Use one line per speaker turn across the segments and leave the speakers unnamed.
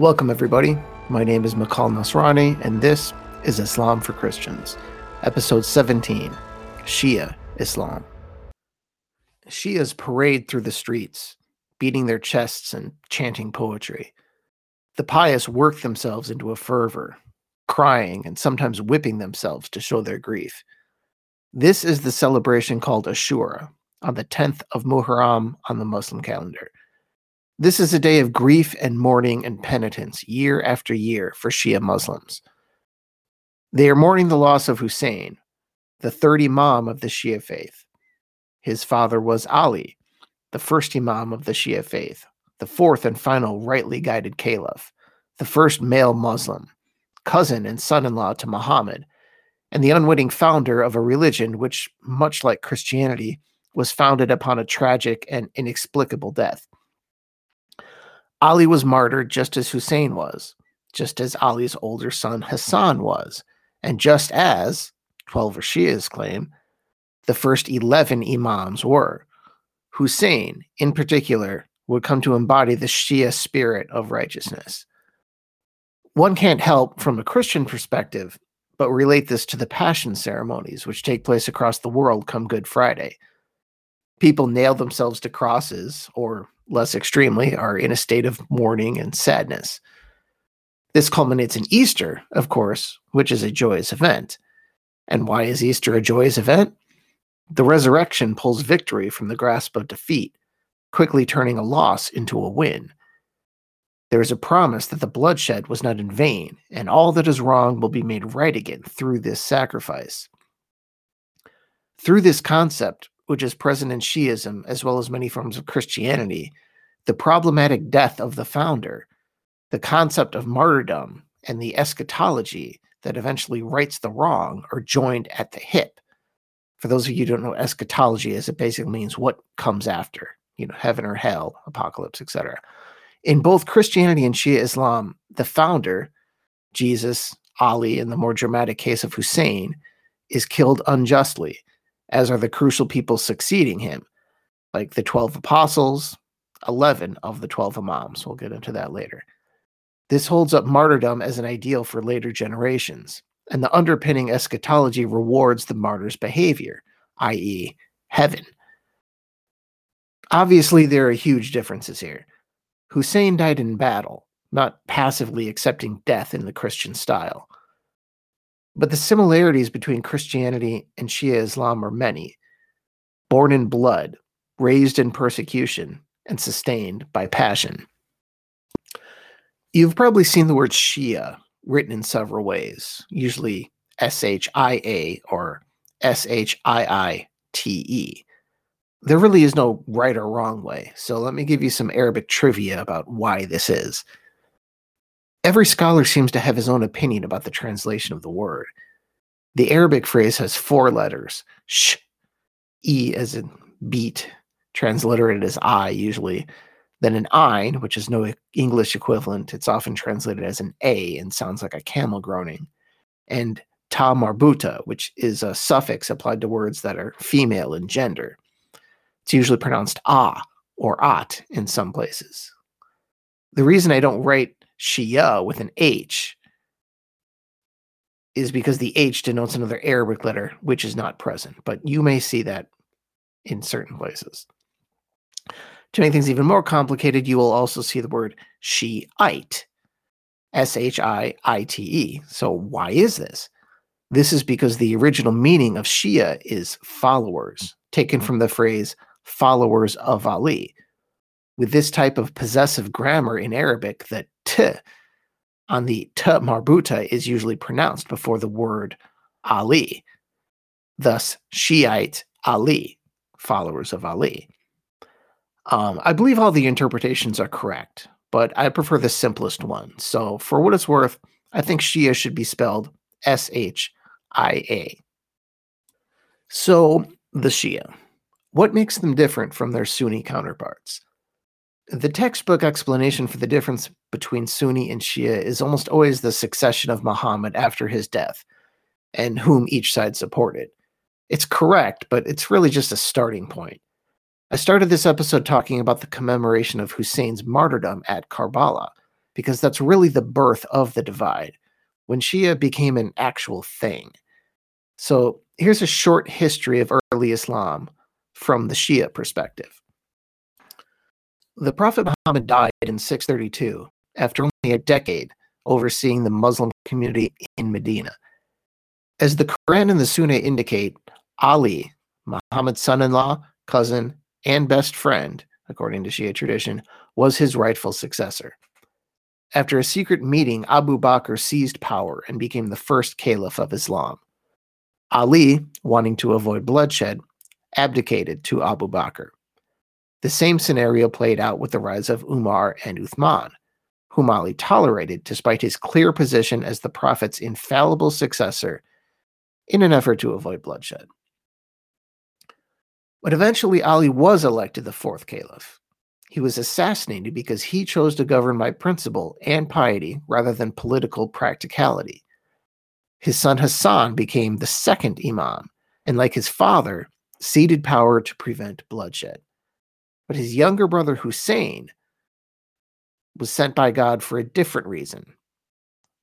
Welcome, everybody. My name is Makal Nasrani, and this is Islam for Christians, episode 17 Shia Islam. Shias parade through the streets, beating their chests and chanting poetry. The pious work themselves into a fervor, crying and sometimes whipping themselves to show their grief. This is the celebration called Ashura, on the 10th of Muharram on the Muslim calendar. This is a day of grief and mourning and penitence year after year for Shia Muslims. They are mourning the loss of Hussein, the third Imam of the Shia faith. His father was Ali, the first Imam of the Shia faith, the fourth and final rightly guided caliph, the first male Muslim, cousin and son in law to Muhammad, and the unwitting founder of a religion which, much like Christianity, was founded upon a tragic and inexplicable death. Ali was martyred just as Hussein was, just as Ali's older son Hassan was, and just as, 12 Shias claim, the first 11 Imams were. Hussein, in particular, would come to embody the Shia spirit of righteousness. One can't help, from a Christian perspective, but relate this to the Passion ceremonies which take place across the world come Good Friday. People nail themselves to crosses, or less extremely, are in a state of mourning and sadness. This culminates in Easter, of course, which is a joyous event. And why is Easter a joyous event? The resurrection pulls victory from the grasp of defeat, quickly turning a loss into a win. There is a promise that the bloodshed was not in vain, and all that is wrong will be made right again through this sacrifice. Through this concept, which is present in Shiism as well as many forms of Christianity, the problematic death of the founder, the concept of martyrdom, and the eschatology that eventually rights the wrong are joined at the hip. For those of you who don't know eschatology is, it basically means what comes after, you know, heaven or hell, apocalypse, etc. In both Christianity and Shia Islam, the founder, Jesus, Ali, in the more dramatic case of Hussein, is killed unjustly as are the crucial people succeeding him, like the 12 apostles, 11 of the 12 imams. We'll get into that later. This holds up martyrdom as an ideal for later generations, and the underpinning eschatology rewards the martyr's behavior, i.e., heaven. Obviously, there are huge differences here. Hussein died in battle, not passively accepting death in the Christian style. But the similarities between Christianity and Shia Islam are many. Born in blood, raised in persecution, and sustained by passion. You've probably seen the word Shia written in several ways, usually S H I A or S H I I T E. There really is no right or wrong way, so let me give you some Arabic trivia about why this is. Every scholar seems to have his own opinion about the translation of the word. The Arabic phrase has four letters sh, e as in beat, transliterated as I usually, then an ein, which is no English equivalent. It's often translated as an a and sounds like a camel groaning, and ta marbuta, which is a suffix applied to words that are female in gender. It's usually pronounced ah or at in some places. The reason I don't write Shia uh, with an H is because the H denotes another Arabic letter, which is not present. But you may see that in certain places. To make things even more complicated, you will also see the word Shiite, S H I I T E. So, why is this? This is because the original meaning of Shia is followers, taken from the phrase followers of Ali, with this type of possessive grammar in Arabic that on the t marbuta is usually pronounced before the word Ali. Thus, Shiite Ali, followers of Ali. Um, I believe all the interpretations are correct, but I prefer the simplest one. So, for what it's worth, I think Shia should be spelled S H I A. So, the Shia. What makes them different from their Sunni counterparts? The textbook explanation for the difference between Sunni and Shia is almost always the succession of Muhammad after his death and whom each side supported. It's correct, but it's really just a starting point. I started this episode talking about the commemoration of Hussein's martyrdom at Karbala because that's really the birth of the divide when Shia became an actual thing. So here's a short history of early Islam from the Shia perspective. The Prophet Muhammad died in 632 after only a decade overseeing the Muslim community in Medina. As the Quran and the Sunnah indicate, Ali, Muhammad's son in law, cousin, and best friend, according to Shia tradition, was his rightful successor. After a secret meeting, Abu Bakr seized power and became the first caliph of Islam. Ali, wanting to avoid bloodshed, abdicated to Abu Bakr. The same scenario played out with the rise of Umar and Uthman, whom Ali tolerated despite his clear position as the Prophet's infallible successor in an effort to avoid bloodshed. But eventually, Ali was elected the fourth caliph. He was assassinated because he chose to govern by principle and piety rather than political practicality. His son Hassan became the second imam, and like his father, ceded power to prevent bloodshed. But his younger brother Hussein was sent by God for a different reason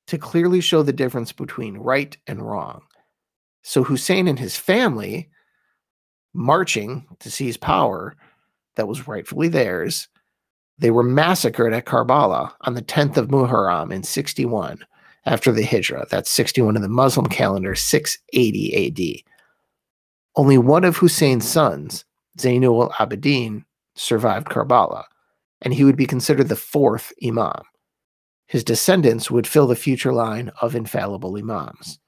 to clearly show the difference between right and wrong. So Hussein and his family, marching to seize power that was rightfully theirs, they were massacred at Karbala on the 10th of Muharram in 61 after the Hijrah. That's 61 in the Muslim calendar, 680 AD. Only one of Hussein's sons, Zainul Abidin, survived Karbala and he would be considered the fourth Imam. His descendants would fill the future line of infallible Imams.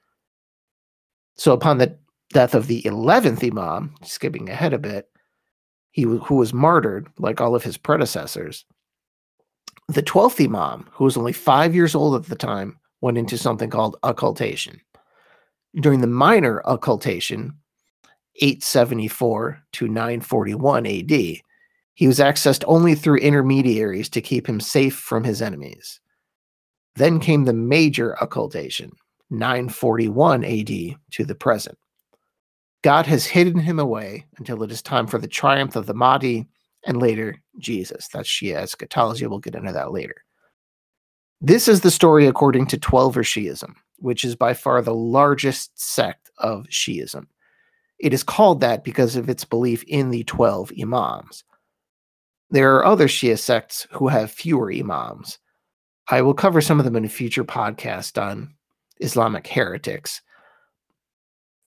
So, upon the death of the 11th Imam, skipping ahead a bit, he who was martyred like all of his predecessors, the 12th Imam, who was only five years old at the time, went into something called occultation. During the minor occultation, 874 to 941 AD, he was accessed only through intermediaries to keep him safe from his enemies. Then came the major occultation, 941 AD to the present. God has hidden him away until it is time for the triumph of the Mahdi and later Jesus. That's Shia eschatology. We'll get into that later. This is the story according to Twelver Shiism, which is by far the largest sect of Shiism. It is called that because of its belief in the 12 Imams. There are other Shia sects who have fewer imams. I will cover some of them in a future podcast on Islamic heretics,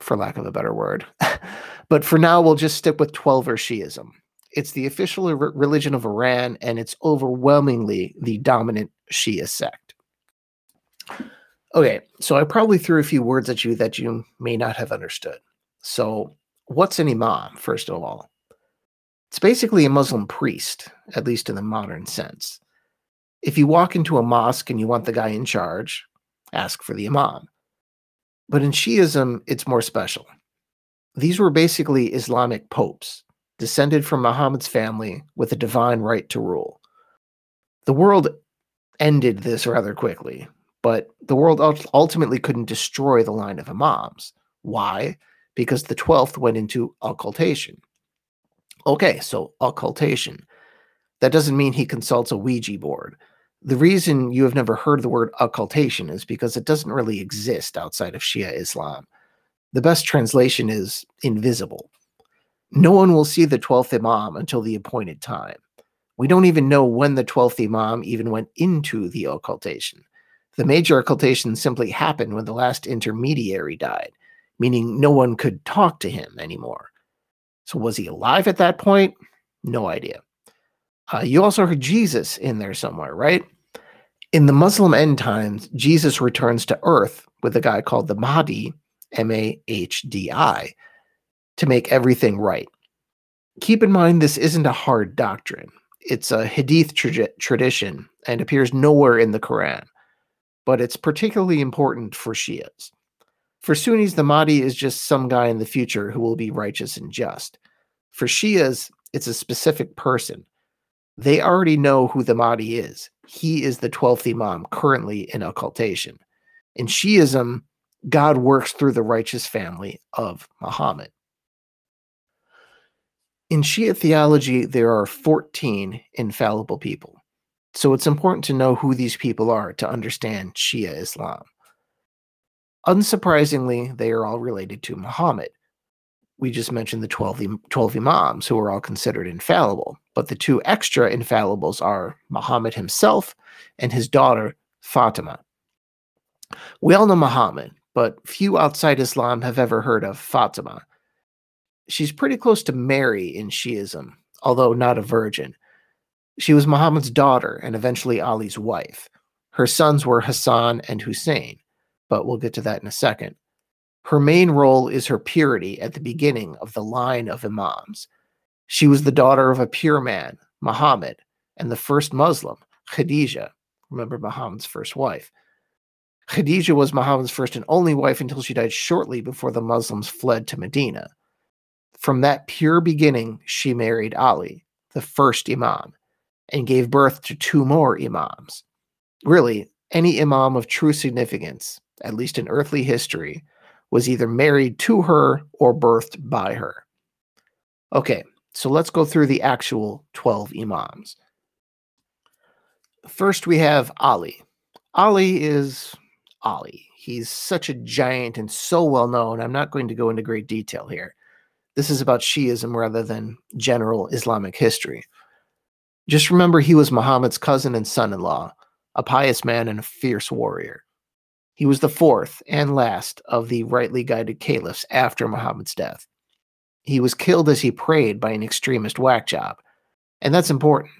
for lack of a better word. but for now, we'll just stick with Twelver Shiism. It's the official religion of Iran, and it's overwhelmingly the dominant Shia sect. Okay, so I probably threw a few words at you that you may not have understood. So, what's an imam, first of all? It's basically a Muslim priest, at least in the modern sense. If you walk into a mosque and you want the guy in charge, ask for the imam. But in Shiism, it's more special. These were basically Islamic popes, descended from Muhammad's family with a divine right to rule. The world ended this rather quickly, but the world ultimately couldn't destroy the line of imams. Why? Because the 12th went into occultation. Okay, so occultation. That doesn't mean he consults a Ouija board. The reason you have never heard the word occultation is because it doesn't really exist outside of Shia Islam. The best translation is invisible. No one will see the 12th Imam until the appointed time. We don't even know when the 12th Imam even went into the occultation. The major occultation simply happened when the last intermediary died, meaning no one could talk to him anymore. So was he alive at that point? No idea. Uh, you also heard Jesus in there somewhere, right? In the Muslim end times, Jesus returns to earth with a guy called the Mahdi, M A H D I, to make everything right. Keep in mind, this isn't a hard doctrine. It's a Hadith tra- tradition and appears nowhere in the Quran, but it's particularly important for Shias. For Sunnis, the Mahdi is just some guy in the future who will be righteous and just. For Shias, it's a specific person. They already know who the Mahdi is. He is the 12th Imam currently in occultation. In Shiism, God works through the righteous family of Muhammad. In Shia theology, there are 14 infallible people. So it's important to know who these people are to understand Shia Islam. Unsurprisingly, they are all related to Muhammad. We just mentioned the 12, 12 Imams who are all considered infallible, but the two extra infallibles are Muhammad himself and his daughter Fatima. We all know Muhammad, but few outside Islam have ever heard of Fatima. She's pretty close to Mary in Shiism, although not a virgin. She was Muhammad's daughter and eventually Ali's wife. Her sons were Hassan and Hussein, but we'll get to that in a second. Her main role is her purity at the beginning of the line of Imams. She was the daughter of a pure man, Muhammad, and the first Muslim, Khadijah. Remember Muhammad's first wife. Khadijah was Muhammad's first and only wife until she died shortly before the Muslims fled to Medina. From that pure beginning, she married Ali, the first Imam, and gave birth to two more Imams. Really, any Imam of true significance, at least in earthly history, was either married to her or birthed by her. Okay, so let's go through the actual 12 Imams. First, we have Ali. Ali is Ali. He's such a giant and so well known. I'm not going to go into great detail here. This is about Shiism rather than general Islamic history. Just remember he was Muhammad's cousin and son in law, a pious man and a fierce warrior. He was the fourth and last of the rightly guided caliphs after Muhammad's death. He was killed as he prayed by an extremist whack job. And that's important.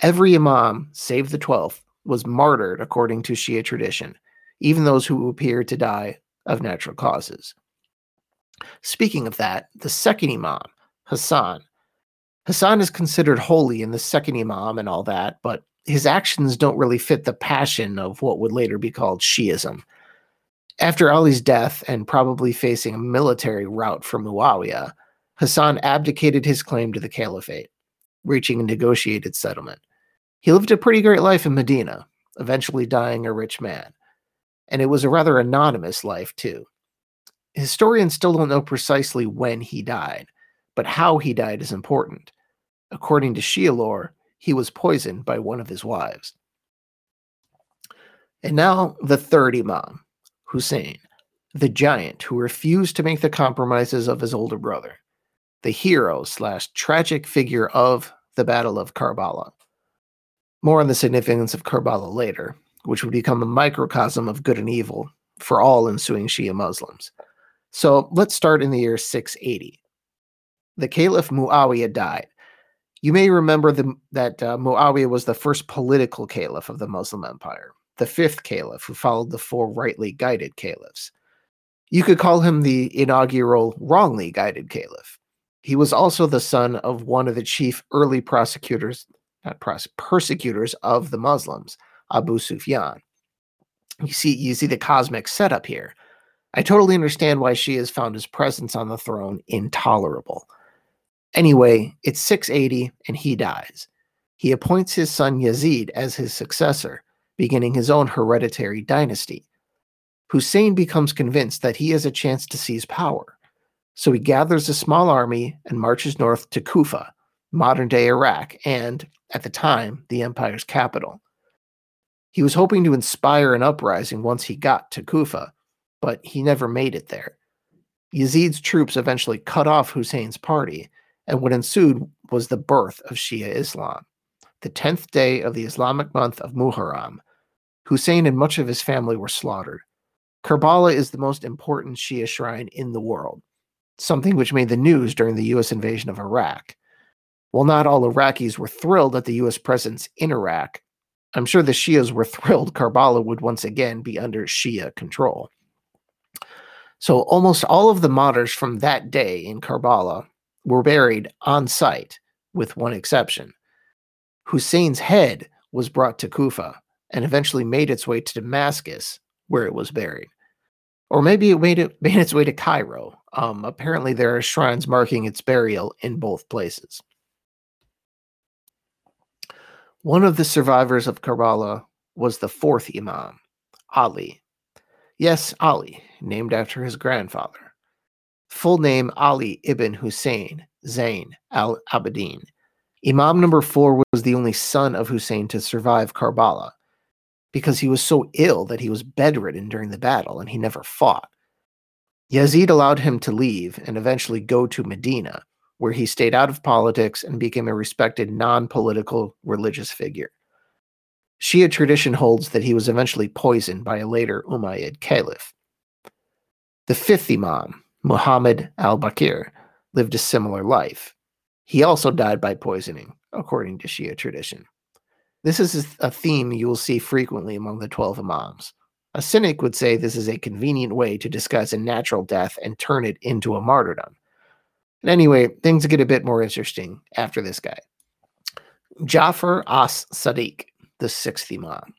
Every imam, save the 12th, was martyred according to Shia tradition, even those who appeared to die of natural causes. Speaking of that, the second imam, Hassan, Hassan is considered holy in the second imam and all that, but his actions don't really fit the passion of what would later be called Shiism. After Ali's death and probably facing a military rout from Muawiyah, Hassan abdicated his claim to the caliphate, reaching a negotiated settlement. He lived a pretty great life in Medina, eventually dying a rich man and it was a rather anonymous life, too. Historians still don't know precisely when he died, but how he died is important. According to Shia lore, he was poisoned by one of his wives. And now the third Imam, Hussein, the giant who refused to make the compromises of his older brother, the hero slash tragic figure of the Battle of Karbala. More on the significance of Karbala later, which would become a microcosm of good and evil for all ensuing Shia Muslims. So let's start in the year 680. The Caliph Muawiyah died. You may remember the, that uh, Muawiyah was the first political caliph of the Muslim Empire, the fifth caliph who followed the four rightly guided caliphs. You could call him the inaugural wrongly guided caliph. He was also the son of one of the chief early prosecutors, not pros- persecutors of the Muslims, Abu Sufyan. You see, you see the cosmic setup here. I totally understand why Shias found his presence on the throne intolerable. Anyway, it's 680 and he dies. He appoints his son Yazid as his successor, beginning his own hereditary dynasty. Hussein becomes convinced that he has a chance to seize power, so he gathers a small army and marches north to Kufa, modern day Iraq, and, at the time, the empire's capital. He was hoping to inspire an uprising once he got to Kufa, but he never made it there. Yazid's troops eventually cut off Hussein's party, and what ensued was the birth of Shia Islam. The 10th day of the Islamic month of Muharram, Hussein and much of his family were slaughtered. Karbala is the most important Shia shrine in the world, something which made the news during the U.S. invasion of Iraq. While not all Iraqis were thrilled at the U.S. presence in Iraq, I'm sure the Shias were thrilled Karbala would once again be under Shia control. So almost all of the martyrs from that day in Karbala were buried on site, with one exception. Hussein's head was brought to Kufa and eventually made its way to Damascus, where it was buried. Or maybe it made, it, made its way to Cairo. Um, apparently, there are shrines marking its burial in both places. One of the survivors of Karbala was the fourth Imam, Ali. Yes, Ali, named after his grandfather. Full name Ali ibn Hussein Zain al Abidin, Imam number four was the only son of Hussein to survive Karbala because he was so ill that he was bedridden during the battle and he never fought. Yazid allowed him to leave and eventually go to Medina, where he stayed out of politics and became a respected non political religious figure. Shia tradition holds that he was eventually poisoned by a later Umayyad caliph. The fifth Imam, Muhammad al Baqir, lived a similar life. He also died by poisoning, according to Shia tradition. This is a theme you will see frequently among the 12 Imams. A cynic would say this is a convenient way to disguise a natural death and turn it into a martyrdom. And anyway, things get a bit more interesting after this guy. Jafar as Sadiq, the sixth Imam.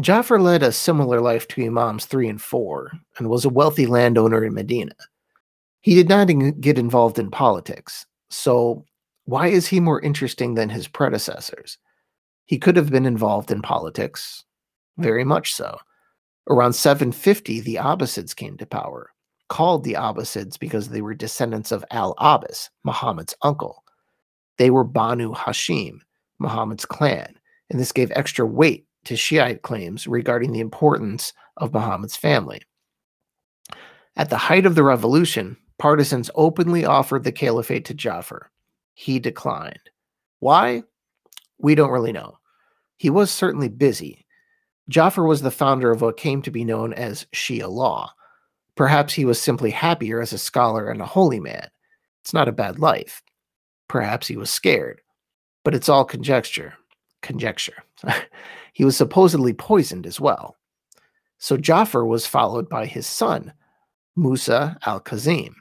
Jafar led a similar life to Imams 3 and 4 and was a wealthy landowner in Medina. He did not get involved in politics, so why is he more interesting than his predecessors? He could have been involved in politics, very much so. Around 750, the Abbasids came to power, called the Abbasids because they were descendants of Al Abbas, Muhammad's uncle. They were Banu Hashim, Muhammad's clan, and this gave extra weight to Shiite claims regarding the importance of Muhammad's family. At the height of the revolution, partisans openly offered the caliphate to Jafar. He declined. Why? We don't really know. He was certainly busy. Jafar was the founder of what came to be known as Shia law. Perhaps he was simply happier as a scholar and a holy man. It's not a bad life. Perhaps he was scared. But it's all conjecture. Conjecture. he was supposedly poisoned as well. So Jafar was followed by his son, Musa al Kazim.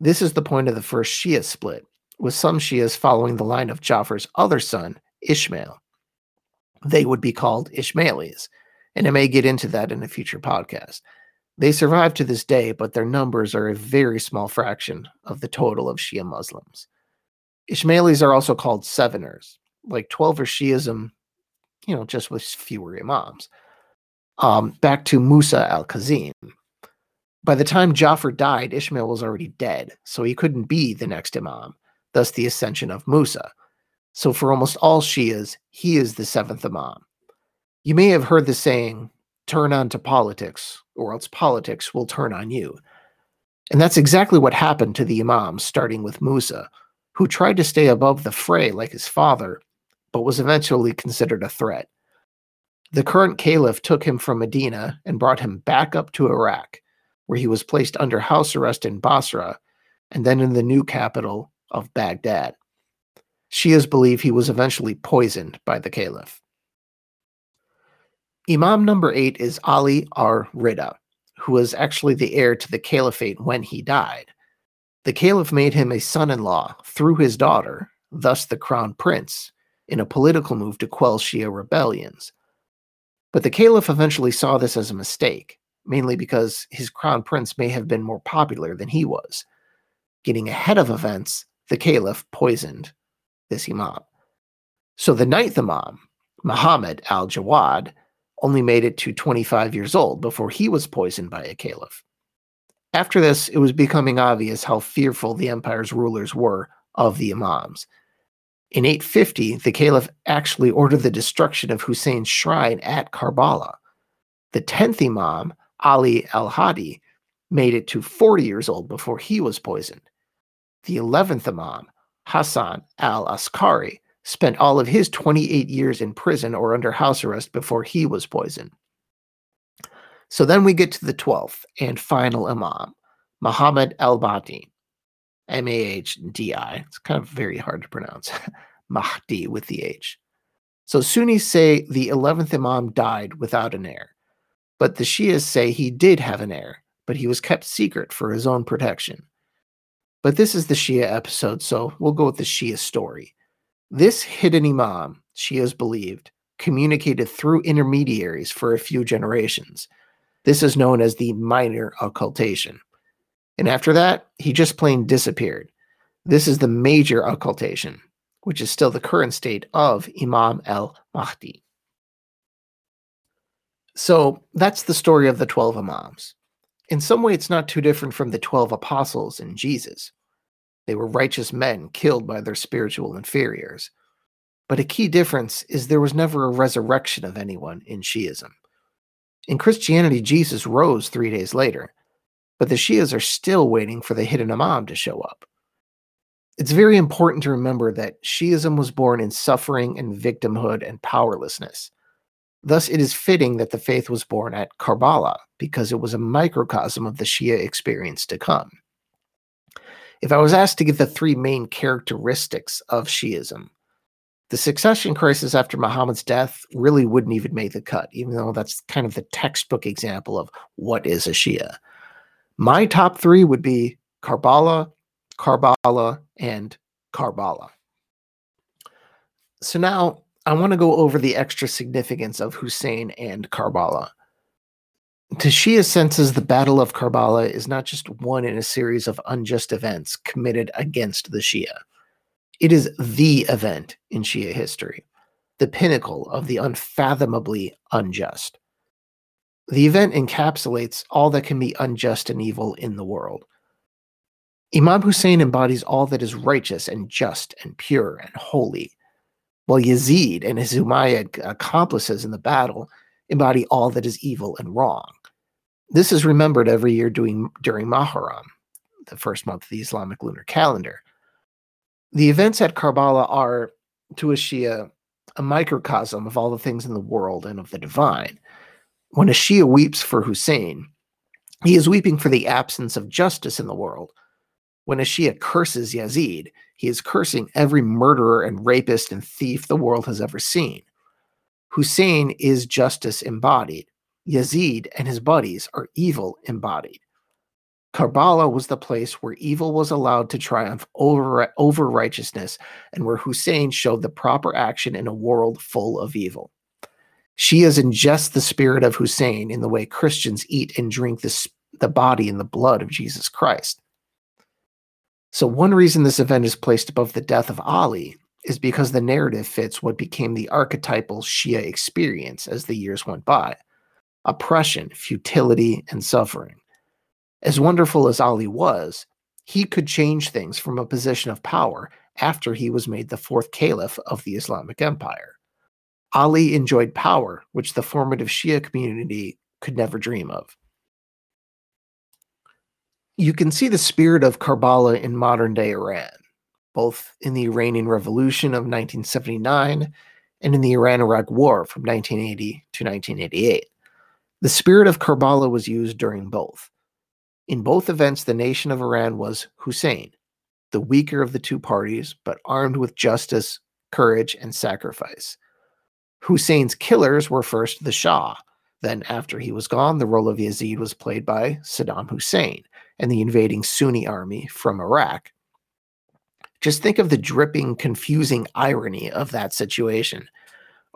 This is the point of the first Shia split, with some Shias following the line of Ja'far's other son, Ishmael. They would be called Ismailis, and I may get into that in a future podcast. They survive to this day, but their numbers are a very small fraction of the total of Shia Muslims. Ismailis are also called Seveners, like Twelver Shiism, you know, just with fewer Imams. Um, back to Musa al Kazim. By the time Jafar died, Ishmael was already dead, so he couldn't be the next Imam thus the ascension of Musa. So for almost all Shias, he is the seventh Imam. You may have heard the saying, turn on to politics, or else politics will turn on you. And that's exactly what happened to the Imams, starting with Musa, who tried to stay above the fray like his father, but was eventually considered a threat. The current caliph took him from Medina and brought him back up to Iraq, where he was placed under house arrest in Basra and then in the new capital, of Baghdad. Shias believe he was eventually poisoned by the caliph. Imam number eight is Ali ar Rida, who was actually the heir to the caliphate when he died. The caliph made him a son in law through his daughter, thus the crown prince, in a political move to quell Shia rebellions. But the caliph eventually saw this as a mistake, mainly because his crown prince may have been more popular than he was. Getting ahead of events, the caliph poisoned this imam. So the ninth imam, Muhammad al Jawad, only made it to 25 years old before he was poisoned by a caliph. After this, it was becoming obvious how fearful the empire's rulers were of the imams. In 850, the caliph actually ordered the destruction of Hussein's shrine at Karbala. The 10th imam, Ali al Hadi, made it to 40 years old before he was poisoned. The 11th Imam, Hassan al Askari, spent all of his 28 years in prison or under house arrest before he was poisoned. So then we get to the 12th and final Imam, Muhammad al Mahdi, M A H D I. It's kind of very hard to pronounce. Mahdi with the H. So Sunnis say the 11th Imam died without an heir, but the Shias say he did have an heir, but he was kept secret for his own protection. But this is the Shia episode, so we'll go with the Shia story. This hidden Imam, Shias believed, communicated through intermediaries for a few generations. This is known as the minor occultation. And after that, he just plain disappeared. This is the major occultation, which is still the current state of Imam al Mahdi. So that's the story of the 12 Imams. In some way, it's not too different from the 12 apostles and Jesus. They were righteous men killed by their spiritual inferiors. But a key difference is there was never a resurrection of anyone in Shi'ism. In Christianity, Jesus rose three days later, but the Shias are still waiting for the hidden Imam to show up. It's very important to remember that Shi'ism was born in suffering and victimhood and powerlessness. Thus, it is fitting that the faith was born at Karbala because it was a microcosm of the Shia experience to come. If I was asked to give the three main characteristics of Shi'ism, the succession crisis after Muhammad's death really wouldn't even make the cut, even though that's kind of the textbook example of what is a Shia. My top three would be Karbala, Karbala, and Karbala. So now I want to go over the extra significance of Hussein and Karbala. To Shia senses, the Battle of Karbala is not just one in a series of unjust events committed against the Shia. It is the event in Shia history, the pinnacle of the unfathomably unjust. The event encapsulates all that can be unjust and evil in the world. Imam Hussein embodies all that is righteous and just and pure and holy, while Yazid and his Umayyad accomplices in the battle embody all that is evil and wrong. This is remembered every year during, during Muharram, the first month of the Islamic lunar calendar, the events at Karbala are, to a Shia, a microcosm of all the things in the world and of the divine. When a Shia weeps for Hussein, he is weeping for the absence of justice in the world. When a Shia curses Yazid, he is cursing every murderer and rapist and thief the world has ever seen. Hussein is justice embodied. Yazid and his buddies are evil embodied. Karbala was the place where evil was allowed to triumph over, over righteousness and where Hussein showed the proper action in a world full of evil. Shias ingest the spirit of Hussein in the way Christians eat and drink the, the body and the blood of Jesus Christ. So, one reason this event is placed above the death of Ali is because the narrative fits what became the archetypal Shia experience as the years went by oppression, futility, and suffering. As wonderful as Ali was, he could change things from a position of power after he was made the fourth caliph of the Islamic Empire. Ali enjoyed power, which the formative Shia community could never dream of. You can see the spirit of Karbala in modern day Iran, both in the Iranian Revolution of 1979 and in the Iran Iraq War from 1980 to 1988. The spirit of Karbala was used during both. In both events, the nation of Iran was Hussein, the weaker of the two parties, but armed with justice, courage, and sacrifice. Hussein's killers were first the Shah. Then, after he was gone, the role of Yazid was played by Saddam Hussein and the invading Sunni army from Iraq. Just think of the dripping, confusing irony of that situation.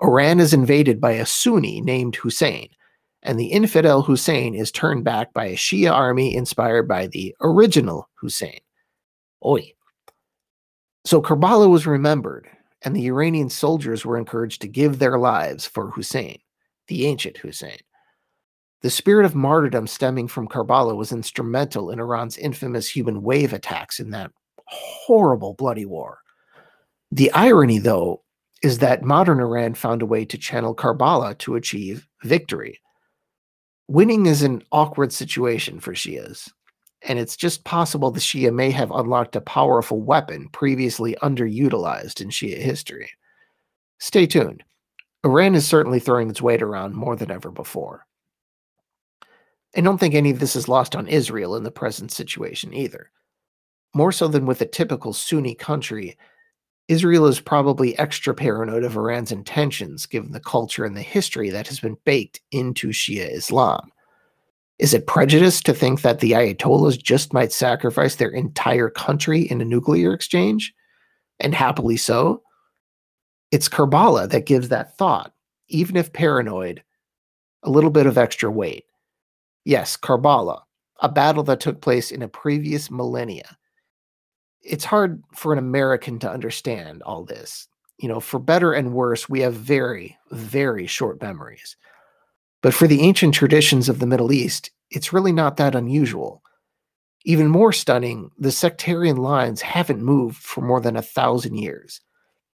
Iran is invaded by a Sunni named Hussein, and the infidel Hussein is turned back by a Shia army inspired by the original Hussein. Oi. So Karbala was remembered, and the Iranian soldiers were encouraged to give their lives for Hussein, the ancient Hussein. The spirit of martyrdom stemming from Karbala was instrumental in Iran's infamous human wave attacks in that horrible bloody war. The irony, though, is that modern Iran found a way to channel Karbala to achieve victory winning is an awkward situation for Shias, and it's just possible the Shia may have unlocked a powerful weapon previously underutilized in Shia history. Stay tuned. Iran is certainly throwing its weight around more than ever before. I don't think any of this is lost on Israel in the present situation either. More so than with a typical Sunni country, Israel is probably extra paranoid of Iran's intentions given the culture and the history that has been baked into Shia Islam. Is it prejudice to think that the Ayatollahs just might sacrifice their entire country in a nuclear exchange? And happily so? It's Karbala that gives that thought, even if paranoid, a little bit of extra weight. Yes, Karbala, a battle that took place in a previous millennia it's hard for an American to understand all this. You know, for better and worse, we have very, very short memories. But for the ancient traditions of the Middle East, it's really not that unusual. Even more stunning, the sectarian lines haven't moved for more than a thousand years.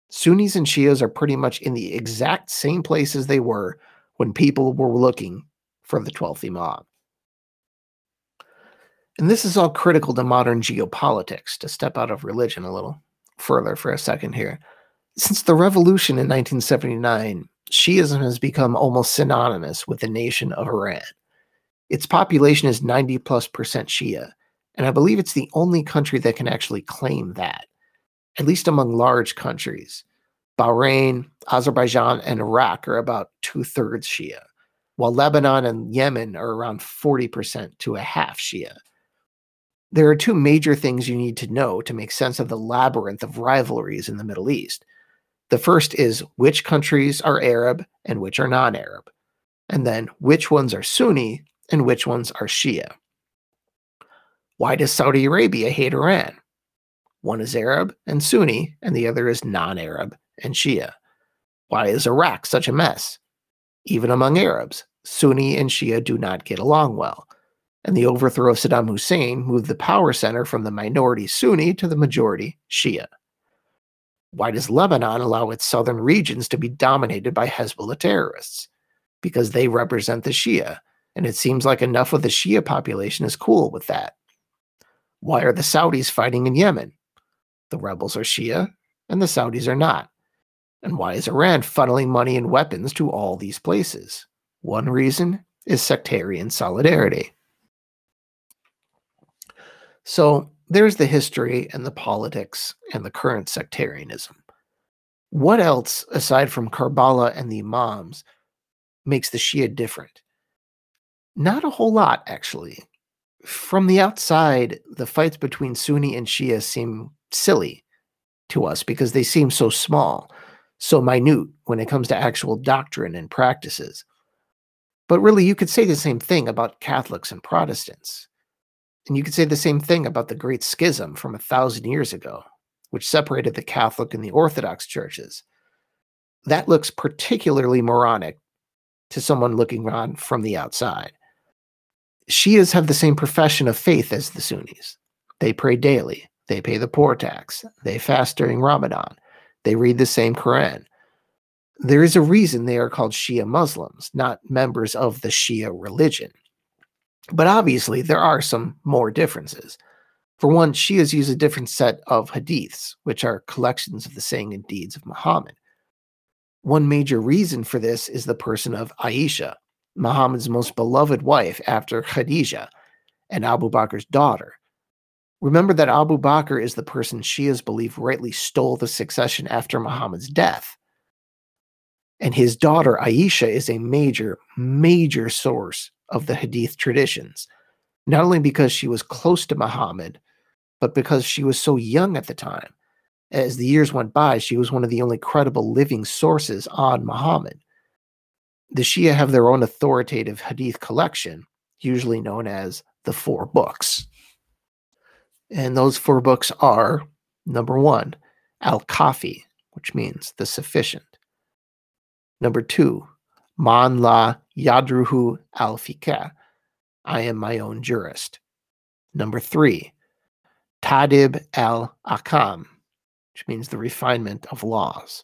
Sunnis and Shias are pretty much in the exact same places they were when people were looking for the 12th Imam. And this is all critical to modern geopolitics, to step out of religion a little further for a second here. Since the revolution in 1979, Shiism has become almost synonymous with the nation of Iran. Its population is 90 plus percent Shia, and I believe it's the only country that can actually claim that, at least among large countries. Bahrain, Azerbaijan, and Iraq are about two thirds Shia, while Lebanon and Yemen are around 40% to a half Shia. There are two major things you need to know to make sense of the labyrinth of rivalries in the Middle East. The first is which countries are Arab and which are non Arab, and then which ones are Sunni and which ones are Shia. Why does Saudi Arabia hate Iran? One is Arab and Sunni, and the other is non Arab and Shia. Why is Iraq such a mess? Even among Arabs, Sunni and Shia do not get along well and the overthrow of Saddam Hussein moved the power center from the minority Sunni to the majority Shia. Why does Lebanon allow its southern regions to be dominated by Hezbollah terrorists? Because they represent the Shia, and it seems like enough of the Shia population is cool with that. Why are the Saudis fighting in Yemen? The rebels are Shia, and the Saudis are not. And why is Iran funneling money and weapons to all these places? One reason is sectarian solidarity. So there's the history and the politics and the current sectarianism. What else, aside from Karbala and the Imams, makes the Shia different? Not a whole lot, actually. From the outside, the fights between Sunni and Shia seem silly to us because they seem so small, so minute when it comes to actual doctrine and practices. But really, you could say the same thing about Catholics and Protestants. And you could say the same thing about the Great Schism from a thousand years ago, which separated the Catholic and the Orthodox churches. That looks particularly moronic to someone looking on from the outside. Shias have the same profession of faith as the Sunnis. They pray daily, they pay the poor tax, they fast during Ramadan, they read the same Quran. There is a reason they are called Shia Muslims, not members of the Shia religion. But obviously, there are some more differences. For one, Shias use a different set of hadiths, which are collections of the saying and deeds of Muhammad. One major reason for this is the person of Aisha, Muhammad's most beloved wife after Khadijah and Abu Bakr's daughter. Remember that Abu Bakr is the person Shias believe rightly stole the succession after Muhammad's death. And his daughter Aisha is a major, major source of the Hadith traditions, not only because she was close to Muhammad, but because she was so young at the time. As the years went by, she was one of the only credible living sources on Muhammad. The Shia have their own authoritative Hadith collection, usually known as the Four Books. And those four books are number one, Al Kafi, which means the sufficient. Number two, Man la Yadruhu al Fiqh. I am my own jurist. Number three, Tadib al Akam, which means the refinement of laws.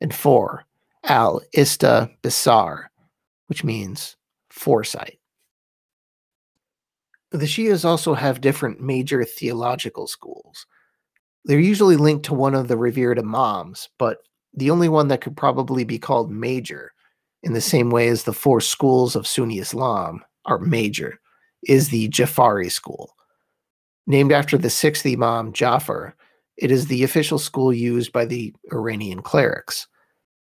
And four, al Ista Bisar, which means foresight. The Shias also have different major theological schools. They're usually linked to one of the revered Imams, but the only one that could probably be called major in the same way as the four schools of Sunni Islam are major, is the Jafari school. Named after the sixth Imam Jafar, it is the official school used by the Iranian clerics.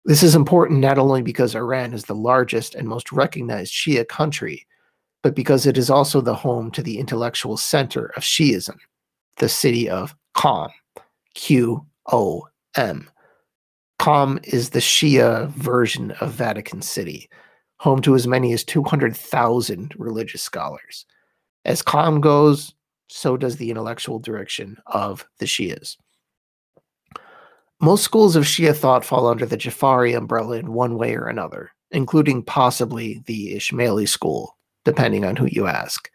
This is important not only because Iran is the largest and most recognized Shia country, but because it is also the home to the intellectual center of Shiism, the city of Qom, Q O M, Qom is the Shia version of Vatican City, home to as many as 200,000 religious scholars. As Qom goes, so does the intellectual direction of the Shias. Most schools of Shia thought fall under the Jafari umbrella in one way or another, including possibly the Ismaili school, depending on who you ask.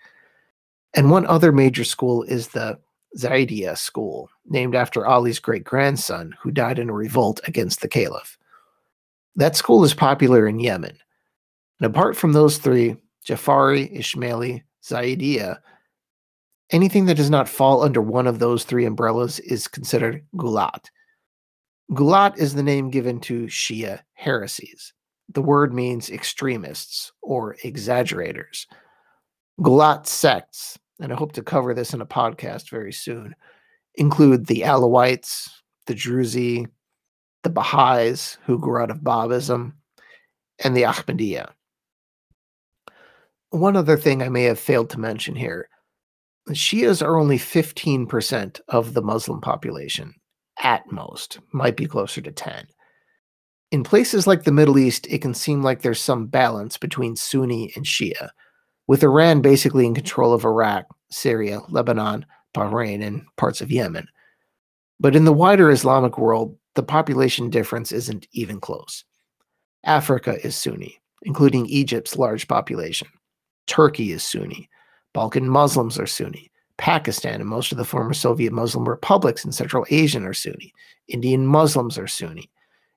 And one other major school is the Zaidiya school, named after Ali's great grandson who died in a revolt against the caliph. That school is popular in Yemen. And apart from those three, Jafari, Ismaili, Zaidiya, anything that does not fall under one of those three umbrellas is considered gulat. Gulat is the name given to Shia heresies. The word means extremists or exaggerators. Gulat sects, and I hope to cover this in a podcast very soon, include the Alawites, the Druzi, the Baha'is, who grew out of Babism, and the Ahmadiyya. One other thing I may have failed to mention here Shias are only 15% of the Muslim population, at most, might be closer to 10. In places like the Middle East, it can seem like there's some balance between Sunni and Shia, with Iran basically in control of Iraq, Syria, Lebanon, Bahrain, and parts of Yemen. But in the wider Islamic world, the population difference isn't even close. Africa is Sunni, including Egypt's large population. Turkey is Sunni. Balkan Muslims are Sunni. Pakistan and most of the former Soviet Muslim republics in Central Asia are Sunni. Indian Muslims are Sunni.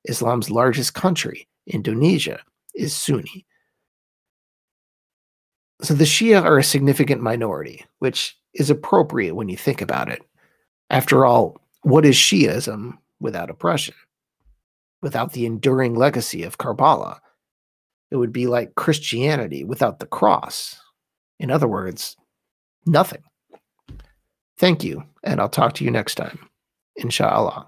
Islam's largest country, Indonesia, is Sunni. So the Shia are a significant minority, which is appropriate when you think about it. After all, what is Shiism without oppression? Without the enduring legacy of Karbala? It would be like Christianity without the cross. In other words, nothing. Thank you, and I'll talk to you next time. Inshallah.